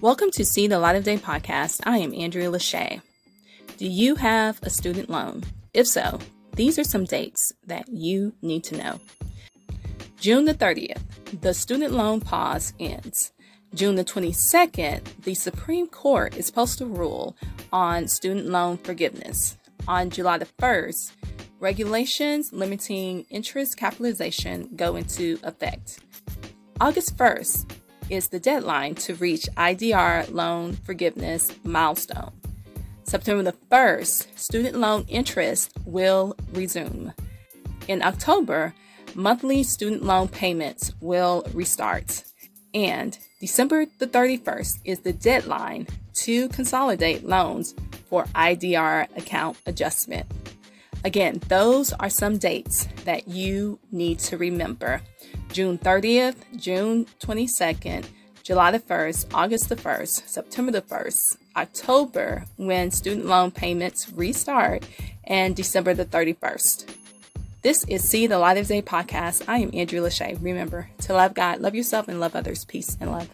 Welcome to See the Light of Day podcast. I am Andrea Lashea. Do you have a student loan? If so, these are some dates that you need to know. June the 30th, the student loan pause ends. June the 22nd, the Supreme Court is supposed to rule on student loan forgiveness. On July the 1st, regulations limiting interest capitalization go into effect. August 1st is the deadline to reach IDR loan forgiveness milestone. September the 1st, student loan interest will resume. In October, monthly student loan payments will restart. And December the 31st is the deadline to consolidate loans for IDR account adjustment. Again, those are some dates that you need to remember June 30th, June 22nd, July the 1st, August the 1st, September the 1st, October when student loan payments restart, and December the 31st. This is See the Light of Day podcast. I am Andrea Lashea. Remember to love God, love yourself, and love others. Peace and love.